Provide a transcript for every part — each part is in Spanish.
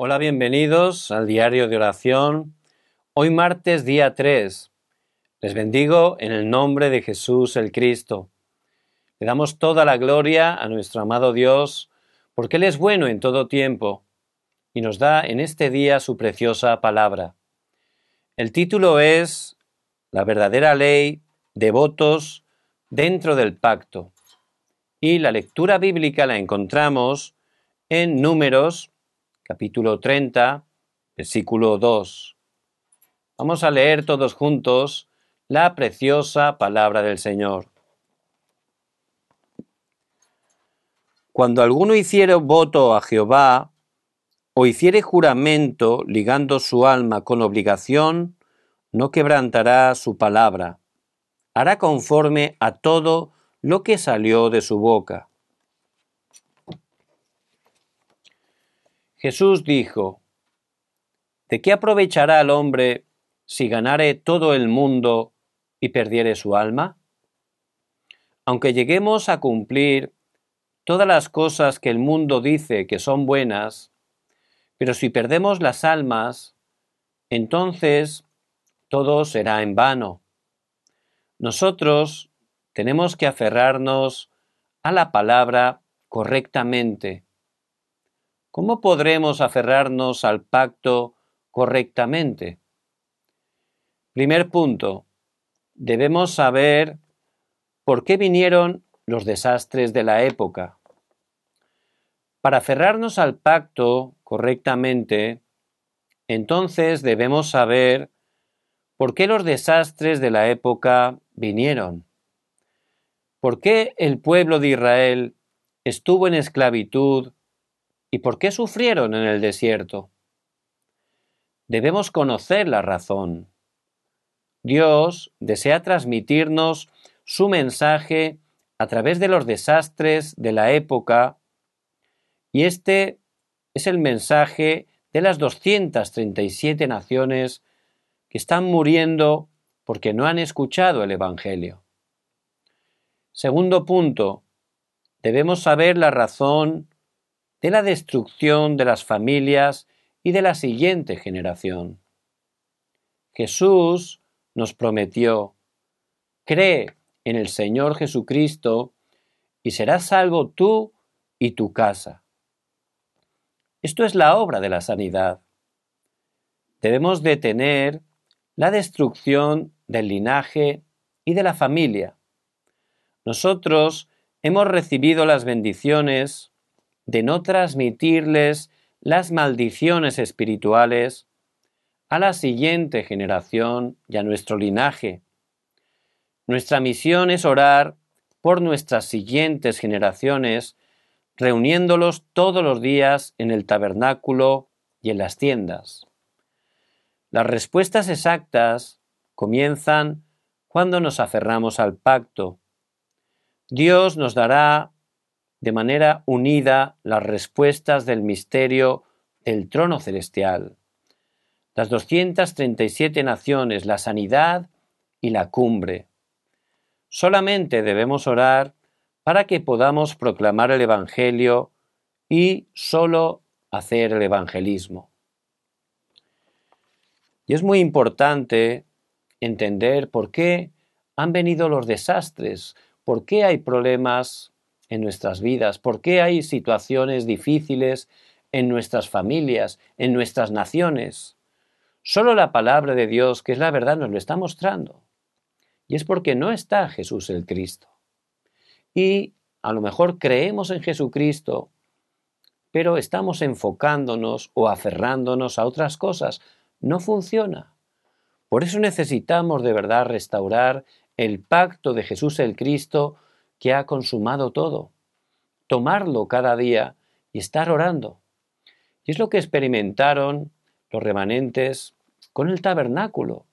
Hola, bienvenidos al diario de oración. Hoy martes día 3. Les bendigo en el nombre de Jesús el Cristo. Le damos toda la gloria a nuestro amado Dios, porque Él es bueno en todo tiempo y nos da en este día su preciosa palabra. El título es La verdadera ley de votos dentro del pacto. Y la lectura bíblica la encontramos en Números, capítulo 30, versículo 2. Vamos a leer todos juntos la preciosa palabra del Señor. Cuando alguno hiciere voto a Jehová, o hiciere juramento ligando su alma con obligación, no quebrantará su palabra, hará conforme a todo lo que salió de su boca. Jesús dijo, ¿De qué aprovechará el hombre si ganare todo el mundo y perdiere su alma? Aunque lleguemos a cumplir todas las cosas que el mundo dice que son buenas, pero si perdemos las almas, entonces todo será en vano. Nosotros tenemos que aferrarnos a la palabra correctamente. ¿Cómo podremos aferrarnos al pacto correctamente? Primer punto, debemos saber por qué vinieron los desastres de la época. Para aferrarnos al pacto correctamente, entonces debemos saber por qué los desastres de la época vinieron. ¿Por qué el pueblo de Israel estuvo en esclavitud y por qué sufrieron en el desierto? Debemos conocer la razón. Dios desea transmitirnos su mensaje a través de los desastres de la época y este es el mensaje de las 237 naciones que están muriendo porque no han escuchado el Evangelio. Segundo punto, debemos saber la razón de la destrucción de las familias y de la siguiente generación. Jesús nos prometió, cree en el Señor Jesucristo y serás salvo tú y tu casa. Esto es la obra de la sanidad. Debemos detener la destrucción del linaje y de la familia. Nosotros hemos recibido las bendiciones de no transmitirles las maldiciones espirituales a la siguiente generación y a nuestro linaje. Nuestra misión es orar por nuestras siguientes generaciones reuniéndolos todos los días en el tabernáculo y en las tiendas. Las respuestas exactas comienzan cuando nos aferramos al pacto. Dios nos dará de manera unida las respuestas del misterio del trono celestial. Las 237 naciones, la sanidad y la cumbre. Solamente debemos orar para que podamos proclamar el Evangelio y solo hacer el evangelismo. Y es muy importante entender por qué han venido los desastres, por qué hay problemas en nuestras vidas, por qué hay situaciones difíciles en nuestras familias, en nuestras naciones. Solo la palabra de Dios, que es la verdad, nos lo está mostrando. Y es porque no está Jesús el Cristo y a lo mejor creemos en Jesucristo, pero estamos enfocándonos o aferrándonos a otras cosas. No funciona. Por eso necesitamos de verdad restaurar el pacto de Jesús el Cristo que ha consumado todo. Tomarlo cada día y estar orando. Y es lo que experimentaron los remanentes con el tabernáculo.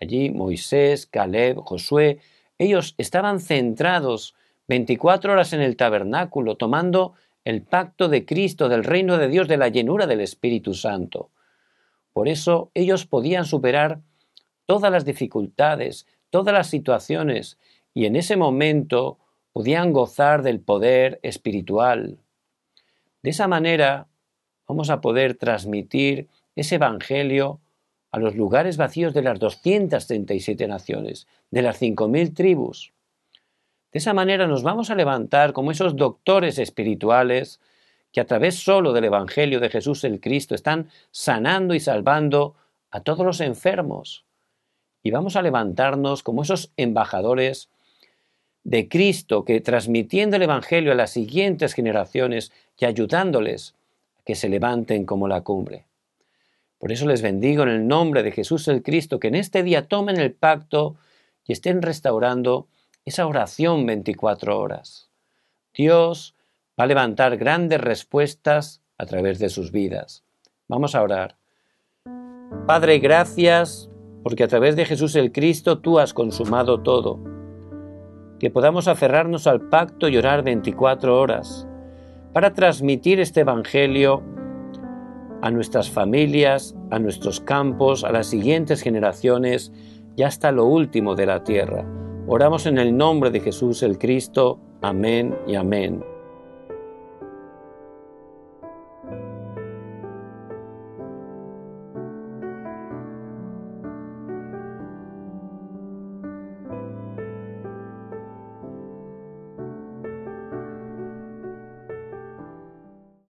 Allí Moisés, Caleb, Josué, ellos estaban centrados 24 horas en el tabernáculo, tomando el pacto de Cristo, del reino de Dios, de la llenura del Espíritu Santo. Por eso ellos podían superar todas las dificultades, todas las situaciones, y en ese momento podían gozar del poder espiritual. De esa manera, vamos a poder transmitir ese Evangelio a los lugares vacíos de las 237 naciones, de las 5.000 tribus. De esa manera nos vamos a levantar como esos doctores espirituales que a través solo del Evangelio de Jesús el Cristo están sanando y salvando a todos los enfermos. Y vamos a levantarnos como esos embajadores de Cristo que transmitiendo el Evangelio a las siguientes generaciones y ayudándoles a que se levanten como la cumbre. Por eso les bendigo en el nombre de Jesús el Cristo, que en este día tomen el pacto y estén restaurando esa oración 24 horas. Dios va a levantar grandes respuestas a través de sus vidas. Vamos a orar. Padre, gracias porque a través de Jesús el Cristo tú has consumado todo. Que podamos aferrarnos al pacto y orar 24 horas para transmitir este Evangelio a nuestras familias, a nuestros campos, a las siguientes generaciones y hasta lo último de la tierra. Oramos en el nombre de Jesús el Cristo. Amén y amén.